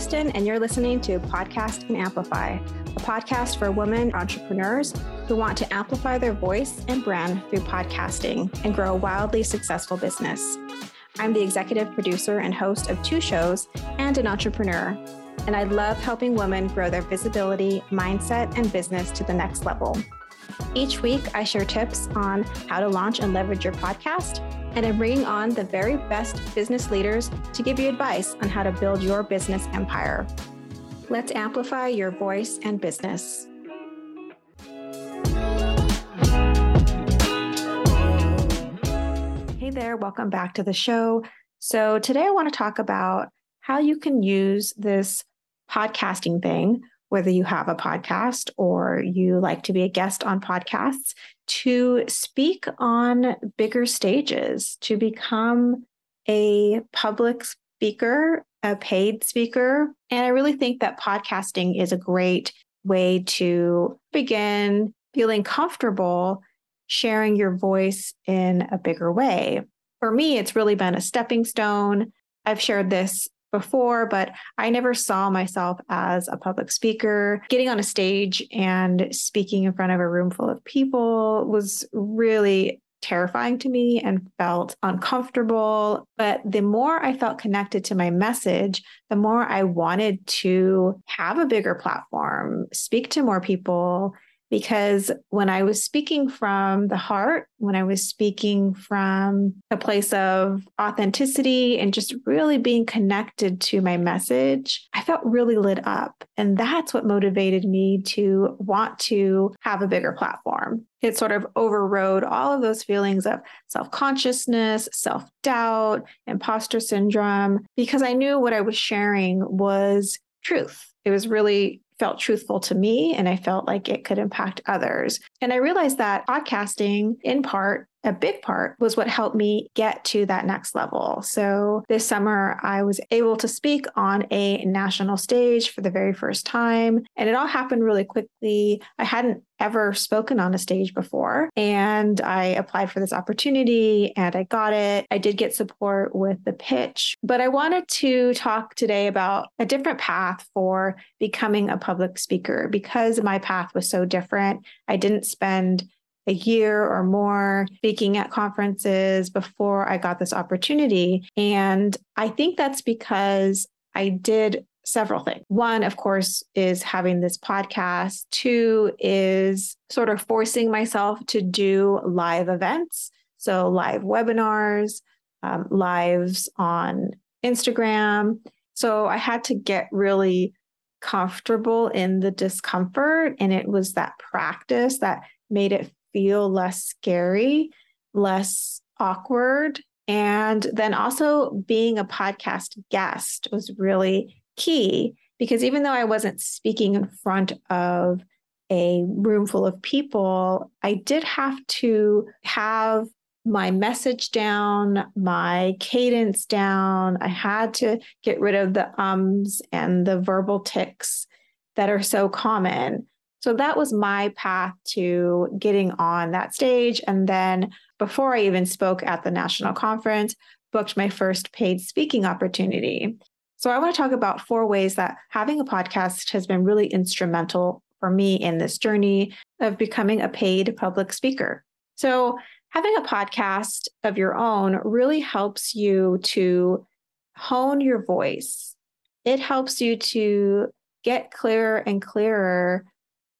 Kristen, and you're listening to Podcast and Amplify, a podcast for women entrepreneurs who want to amplify their voice and brand through podcasting and grow a wildly successful business. I'm the executive producer and host of two shows and an entrepreneur, and I love helping women grow their visibility, mindset, and business to the next level. Each week, I share tips on how to launch and leverage your podcast and I'm bringing on the very best business leaders to give you advice on how to build your business empire. Let's amplify your voice and business. Hey there, welcome back to the show. So, today I want to talk about how you can use this podcasting thing, whether you have a podcast or you like to be a guest on podcasts, to speak on bigger stages, to become a public speaker, a paid speaker. And I really think that podcasting is a great way to begin feeling comfortable sharing your voice in a bigger way. For me, it's really been a stepping stone. I've shared this before, but I never saw myself as a public speaker. Getting on a stage and speaking in front of a room full of people was really terrifying to me and felt uncomfortable. But the more I felt connected to my message, the more I wanted to have a bigger platform, speak to more people, because when I was speaking from the heart, when I was speaking from a place of authenticity and just really being connected to my message, I felt really lit up. And that's what motivated me to want to have a bigger platform. It sort of overrode all of those feelings of self consciousness, self doubt, imposter syndrome, because I knew what I was sharing was truth. It was really felt truthful to me and I felt like it could impact others. And I realized that podcasting, in part, a big part was what helped me get to that next level. So this summer, I was able to speak on a national stage for the very first time, and it all happened really quickly. I hadn't ever spoken on a stage before, and I applied for this opportunity and I got it. I did get support with the pitch, but I wanted to talk today about a different path for becoming a public speaker because my path was so different. I didn't spend a year or more speaking at conferences before I got this opportunity. And I think that's because I did several things. One, of course, is having this podcast. Two is sort of forcing myself to do live events. So, live webinars, um, lives on Instagram. So, I had to get really comfortable in the discomfort. And it was that practice that made it feel less scary, less awkward. And then also being a podcast guest was really key because even though I wasn't speaking in front of a room full of people, I did have to have my message down, my cadence down. I had to get rid of the ums and the verbal tics that are so common. So that was my path to getting on that stage. And then before I even spoke at the national conference, booked my first paid speaking opportunity. So I want to talk about four ways that having a podcast has been really instrumental for me in this journey of becoming a paid public speaker. So having a podcast of your own really helps you to hone your voice. It helps you to get clearer and clearer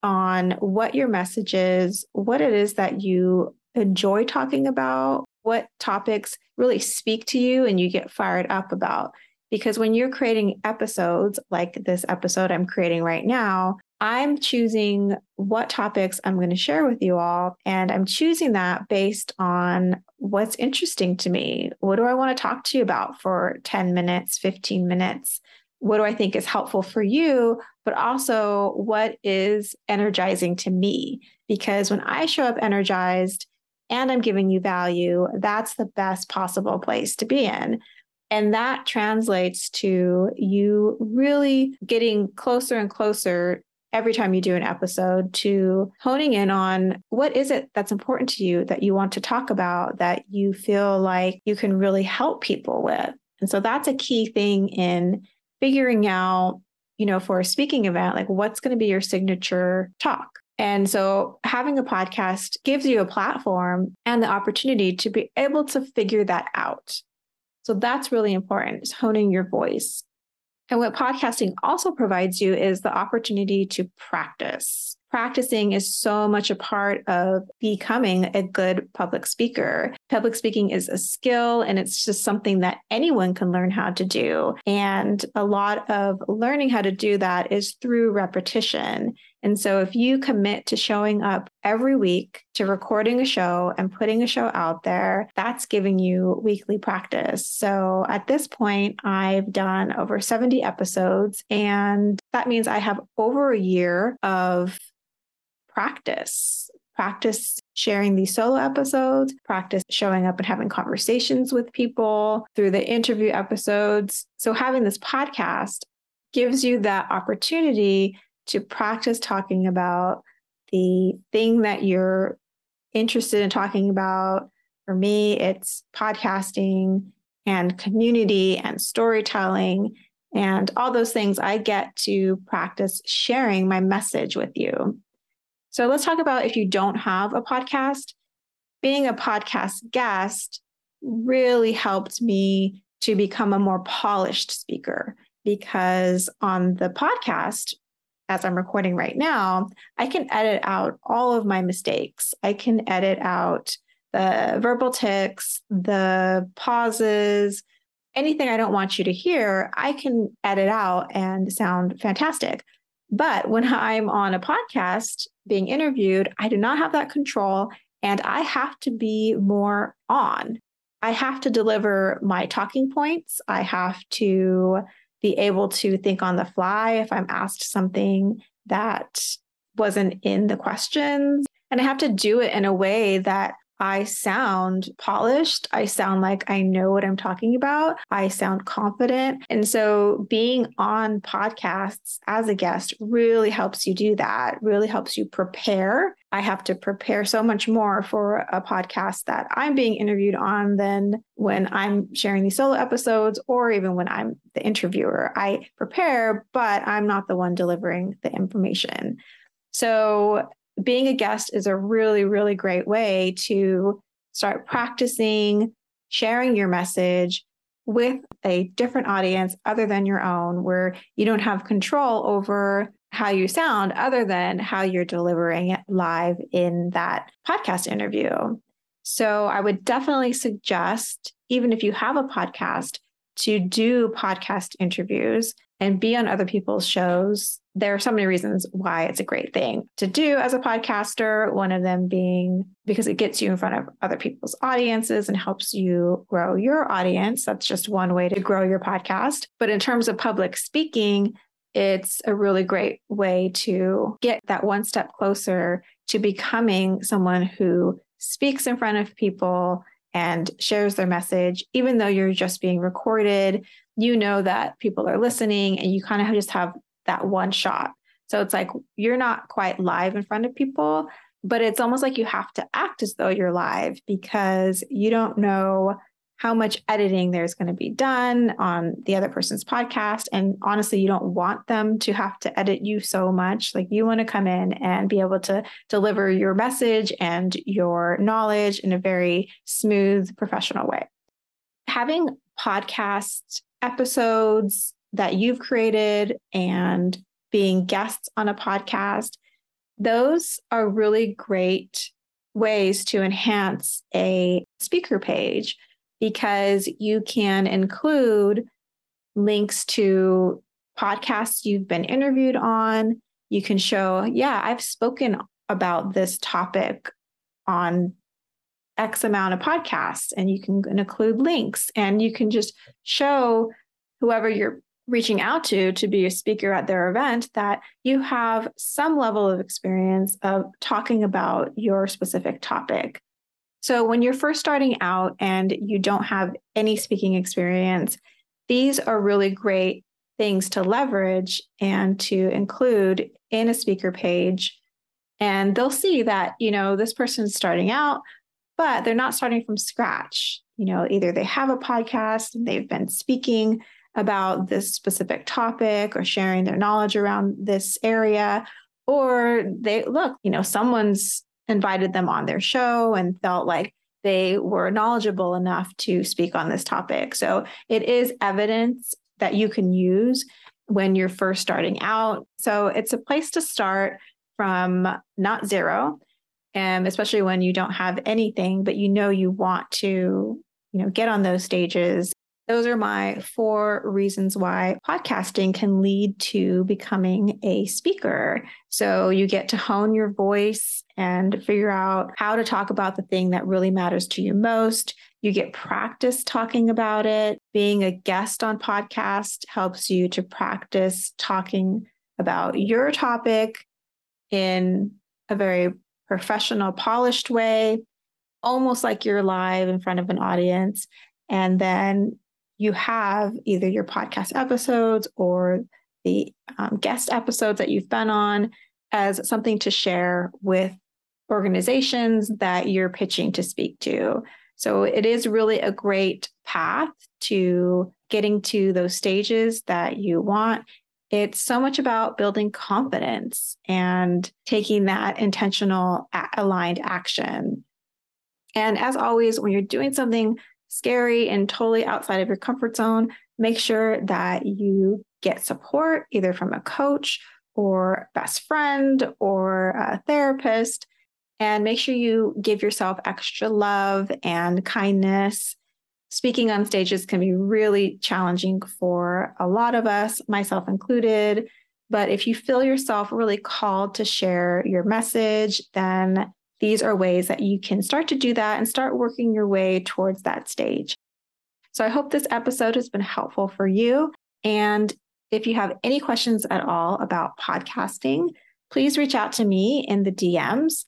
on what your message is, what it is that you enjoy talking about, what topics really speak to you and you get fired up about. Because when you're creating episodes like this episode I'm creating right now, I'm choosing what topics I'm going to share with you all. And I'm choosing that based on what's interesting to me. What do I want to talk to you about for 10 minutes, 15 minutes? What do I think is helpful for you, but also what is energizing to me? Because when I show up energized and I'm giving you value, that's the best possible place to be in. And that translates to you really getting closer and closer every time you do an episode to honing in on what is it that's important to you that you want to talk about that you feel like you can really help people with. And so that's a key thing in figuring out, you know, for a speaking event, like what's going to be your signature talk. And so having a podcast gives you a platform and the opportunity to be able to figure that out. So that's really important, is honing your voice. And what podcasting also provides you is the opportunity to practice. Practicing is so much a part of becoming a good public speaker. Public speaking is a skill and it's just something that anyone can learn how to do. And a lot of learning how to do that is through repetition. And so if you commit to showing up every week to recording a show and putting a show out there, that's giving you weekly practice. So at this point, I've done over 70 episodes, and that means I have over a year of practice. Practice sharing these solo episodes, practice showing up and having conversations with people through the interview episodes. So, having this podcast gives you that opportunity to practice talking about the thing that you're interested in talking about. For me, it's podcasting and community and storytelling and all those things. I get to practice sharing my message with you. So let's talk about if you don't have a podcast. Being a podcast guest really helped me to become a more polished speaker because on the podcast, as I'm recording right now, I can edit out all of my mistakes. I can edit out the verbal tics, the pauses, anything I don't want you to hear, I can edit out and sound fantastic. But when I'm on a podcast being interviewed, I do not have that control and I have to be more on. I have to deliver my talking points. I have to be able to think on the fly if I'm asked something that wasn't in the questions. And I have to do it in a way that I sound polished. I sound like I know what I'm talking about. I sound confident. And so being on podcasts as a guest really helps you do that, really helps you prepare. I have to prepare so much more for a podcast that I'm being interviewed on than when I'm sharing these solo episodes or even when I'm the interviewer. I prepare, but I'm not the one delivering the information. So being a guest is a really, really great way to start practicing sharing your message with a different audience other than your own, where you don't have control over how you sound other than how you're delivering it live in that podcast interview. So I would definitely suggest, even if you have a podcast, to do podcast interviews and be on other people's shows. There are so many reasons why it's a great thing to do as a podcaster. One of them being because it gets you in front of other people's audiences and helps you grow your audience. That's just one way to grow your podcast. But in terms of public speaking, it's a really great way to get that one step closer to becoming someone who speaks in front of people and shares their message, even though you're just being recorded, you know that people are listening and you kind of just have that one shot. So it's like you're not quite live in front of people, but it's almost like you have to act as though you're live because you don't know how much editing there's going to be done on the other person's podcast. And honestly, you don't want them to have to edit you so much. Like you want to come in and be able to deliver your message and your knowledge in a very smooth, professional way. Having podcast episodes that you've created and being guests on a podcast, those are really great ways to enhance a speaker page because you can include links to podcasts you've been interviewed on. You can show, yeah, I've spoken about this topic on X amount of podcasts, and you can include links and you can just show whoever you're reaching out to to be a speaker at their event that you have some level of experience of talking about your specific topic. So, when you're first starting out and you don't have any speaking experience, these are really great things to leverage and to include in a speaker page. And they'll see that, you know, this person's starting out, but they're not starting from scratch. You know, either they have a podcast and they've been speaking about this specific topic or sharing their knowledge around this area, or they look, you know, someone's invited them on their show and felt like they were knowledgeable enough to speak on this topic. So it is evidence that you can use when you're first starting out. So it's a place to start from not zero, and especially when you don't have anything, but you know you want to, you know, get on those stages those are my four reasons why podcasting can lead to becoming a speaker. So you get to hone your voice and figure out how to talk about the thing that really matters to you most. You get practice talking about it. Being a guest on podcast helps you to practice talking about your topic in a very professional, polished way, almost like you're live in front of an audience. And then you have either your podcast episodes or the um, guest episodes that you've been on as something to share with organizations that you're pitching to speak to. So it is really a great path to getting to those stages that you want. It's so much about building confidence and taking that intentional, aligned action. And as always, when you're doing something scary and totally outside of your comfort zone, make sure that you get support either from a coach or best friend or a therapist. And make sure you give yourself extra love and kindness. Speaking on stages can be really challenging for a lot of us, myself included. But if you feel yourself really called to share your message, then these are ways that you can start to do that and start working your way towards that stage. So I hope this episode has been helpful for you. And if you have any questions at all about podcasting, please reach out to me in the DMs.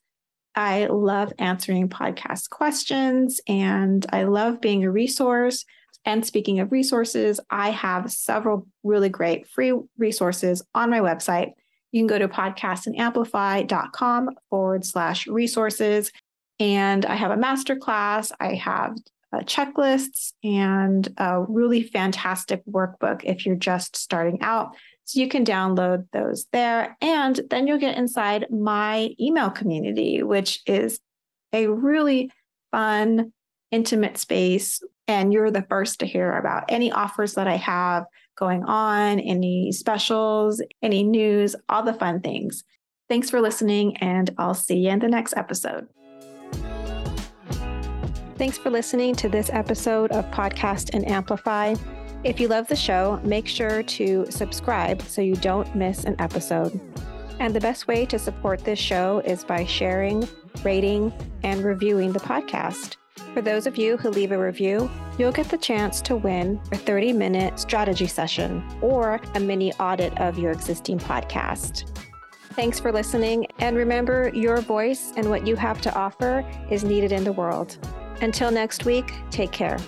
I love answering podcast questions and I love being a resource. And speaking of resources, I have several really great free resources on my website you can go to podcastandamplify.com forward slash resources. And I have a masterclass. I have uh, checklists and a really fantastic workbook if you're just starting out. So you can download those there. And then you'll get inside my email community, which is a really fun, intimate space. And you're the first to hear about any offers that I have going on, any specials, any news, all the fun things. Thanks for listening, and I'll see you in the next episode. Thanks for listening to this episode of Podcast and Amplify. If you love the show, make sure to subscribe so you don't miss an episode. And the best way to support this show is by sharing, rating, and reviewing the podcast. For those of you who leave a review, you'll get the chance to win a 30 minute strategy session or a mini audit of your existing podcast. Thanks for listening, and remember your voice and what you have to offer is needed in the world. Until next week, take care.